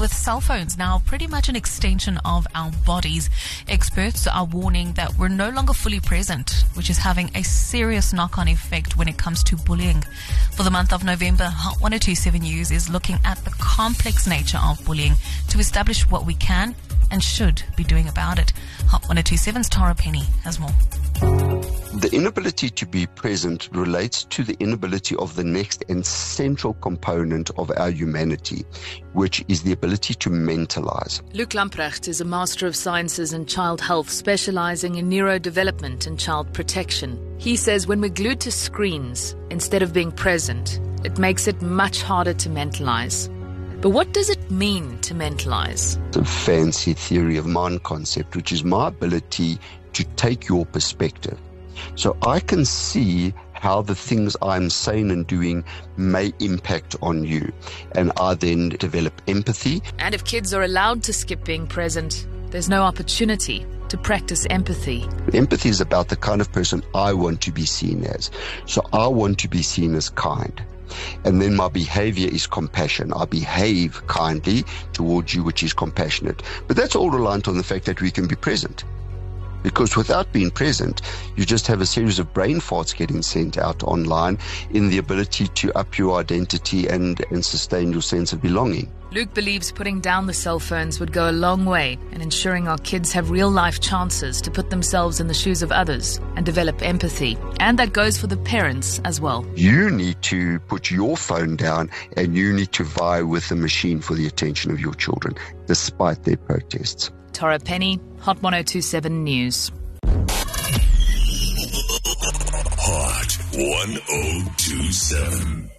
1027. With cell phones now pretty much an extension of our bodies, experts are warning that we're no longer fully present, which is having a serious knock on effect when it comes to bullying. For the month of November, Hot 1027 News is looking at the complex nature of bullying to establish what we can and should be doing about it. Hot 1027's Tara Penny has more. The inability to be present relates to the inability of the next and central component of our humanity, which is the ability to mentalize. Luke Lamprecht is a Master of Sciences in Child Health, specializing in neurodevelopment and child protection. He says when we're glued to screens instead of being present, it makes it much harder to mentalize. But what does it mean to mentalize? The fancy theory of mind concept, which is my ability to take your perspective. So I can see how the things I'm saying and doing may impact on you. And I then develop empathy. And if kids are allowed to skip being present, there's no opportunity to practice empathy. Empathy is about the kind of person I want to be seen as. So I want to be seen as kind. And then my behavior is compassion. I behave kindly towards you, which is compassionate. But that's all reliant on the fact that we can be present. Because without being present, you just have a series of brain farts getting sent out online in the ability to up your identity and, and sustain your sense of belonging. Luke believes putting down the cell phones would go a long way in ensuring our kids have real life chances to put themselves in the shoes of others and develop empathy. And that goes for the parents as well. You need to put your phone down and you need to vie with the machine for the attention of your children, despite their protests. Tara Penny, Hot 1027 News. Hot 1027.